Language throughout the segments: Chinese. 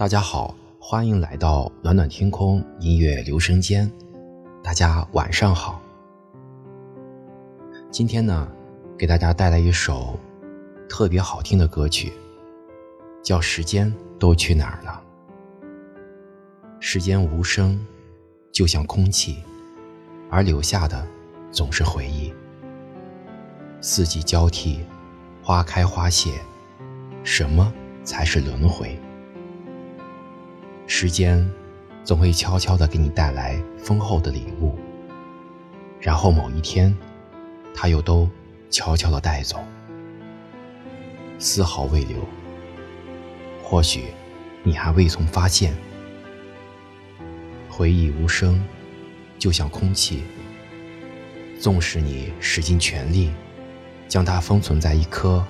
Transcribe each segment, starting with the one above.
大家好，欢迎来到暖暖天空音乐留声间。大家晚上好。今天呢，给大家带来一首特别好听的歌曲，叫《时间都去哪儿了》。时间无声，就像空气，而留下的总是回忆。四季交替，花开花谢，什么才是轮回？时间总会悄悄地给你带来丰厚的礼物，然后某一天，它又都悄悄地带走，丝毫未留。或许你还未曾发现，回忆无声，就像空气。纵使你使尽全力。将它封存在一颗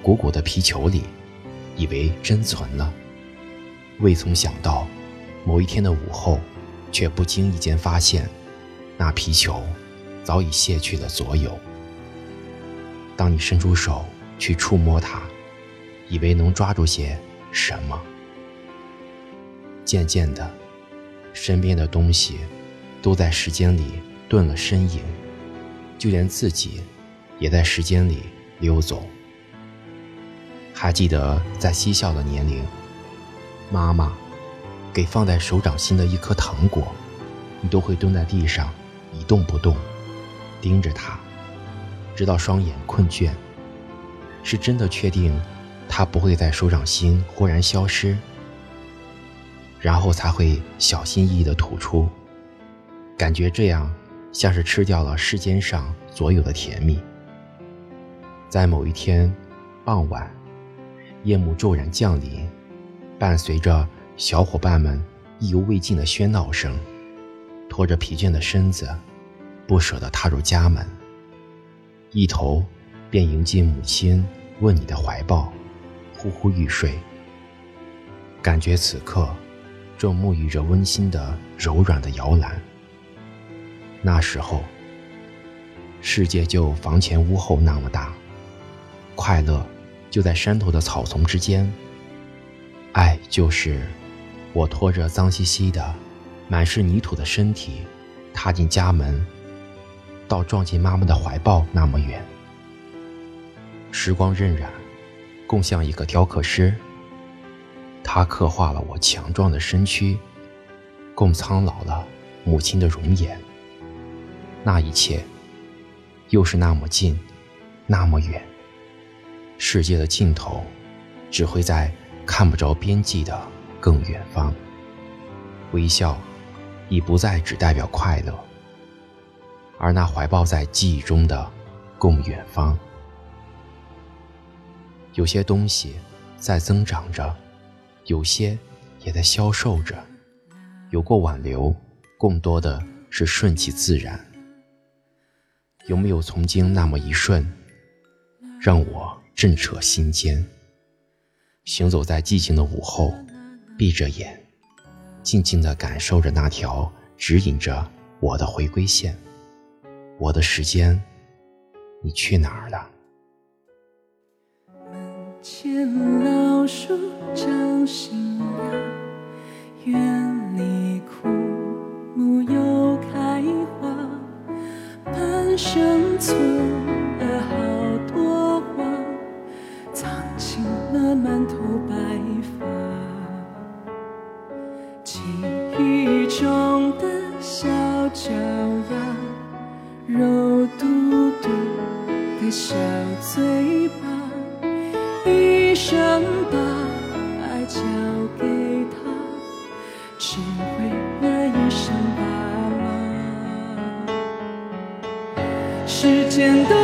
鼓鼓的皮球里，以为珍存了，未曾想到，某一天的午后，却不经意间发现，那皮球早已卸去了所有。当你伸出手去触摸它，以为能抓住些什么，渐渐的，身边的东西都在时间里顿了身影，就连自己。也在时间里溜走。还记得在嬉笑的年龄，妈妈给放在手掌心的一颗糖果，你都会蹲在地上一动不动，盯着它，直到双眼困倦。是真的确定它不会在手掌心忽然消失，然后才会小心翼翼地吐出，感觉这样像是吃掉了世间上所有的甜蜜。在某一天傍晚，夜幕骤然降临，伴随着小伙伴们意犹未尽的喧闹声，拖着疲倦的身子，不舍得踏入家门，一头便迎进母亲问你的怀抱，呼呼欲睡。感觉此刻正沐浴着温馨的柔软的摇篮。那时候，世界就房前屋后那么大。快乐就在山头的草丛之间，爱就是我拖着脏兮兮的、满是泥土的身体，踏进家门，到撞进妈妈的怀抱那么远。时光荏苒，共像一个雕刻师，他刻画了我强壮的身躯，共苍老了母亲的容颜。那一切，又是那么近，那么远。世界的尽头，只会在看不着边际的更远方。微笑，已不再只代表快乐，而那怀抱在记忆中的更远方。有些东西在增长着，有些也在消瘦着。有过挽留，更多的是顺其自然。有没有曾经那么一瞬，让我？震彻心间。行走在寂静的午后，闭着眼，静静的感受着那条指引着我的回归线。我的时间，你去哪儿了？门前老树长新芽，头白发，记忆中的小脚丫，肉嘟嘟的小嘴巴，一生把爱交给他，只为那一声爸妈。时间都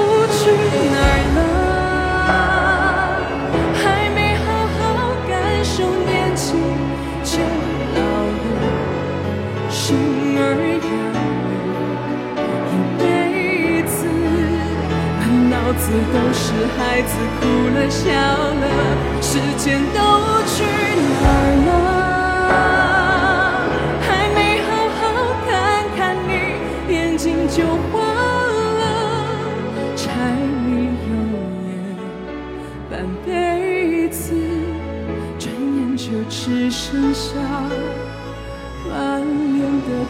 心儿摇，一辈子满脑子都是孩子，哭了笑了，时间都去哪儿了？还没好好看看你，眼睛就花了。柴米油盐半辈子，转眼就。只剩下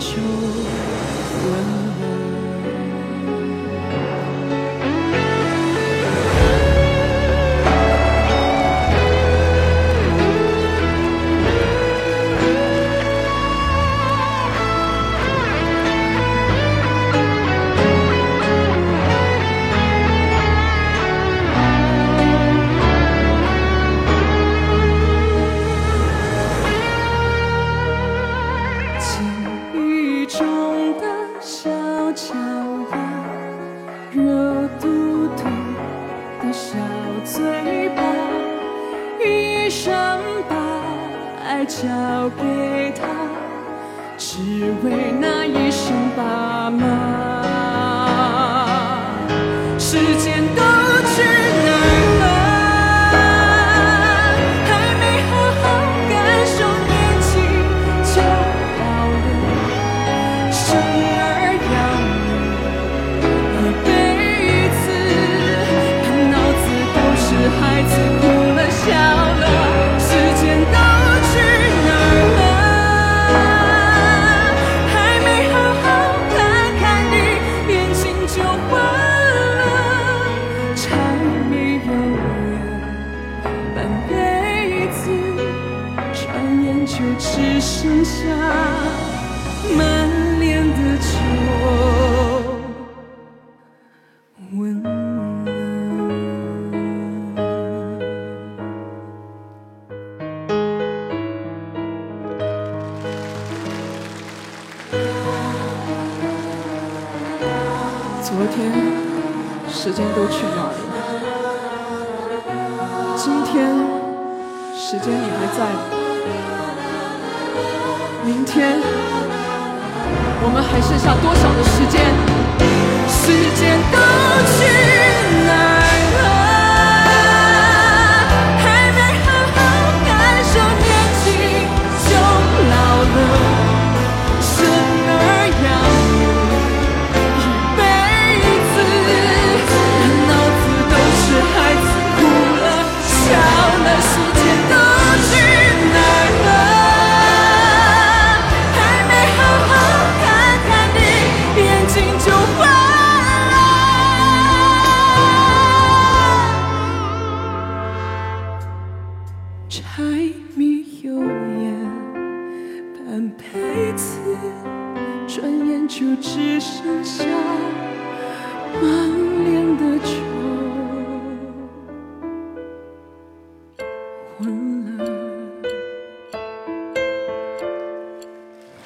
就温暖一生把爱。交给他，只为那一声爸妈。时间都去哪儿了？今天时间你还在吗？明天，我们还剩下多少的时间？时间都去剩下满脸的愁，昏了，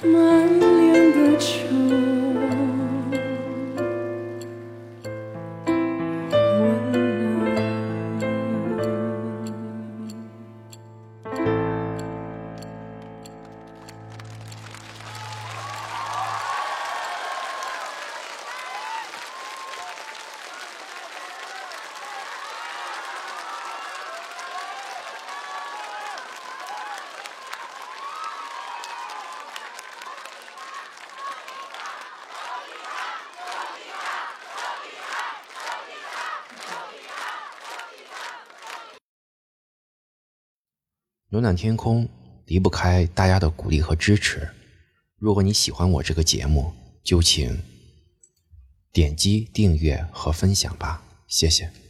满脸的愁。暖暖天空离不开大家的鼓励和支持。如果你喜欢我这个节目，就请点击订阅和分享吧，谢谢。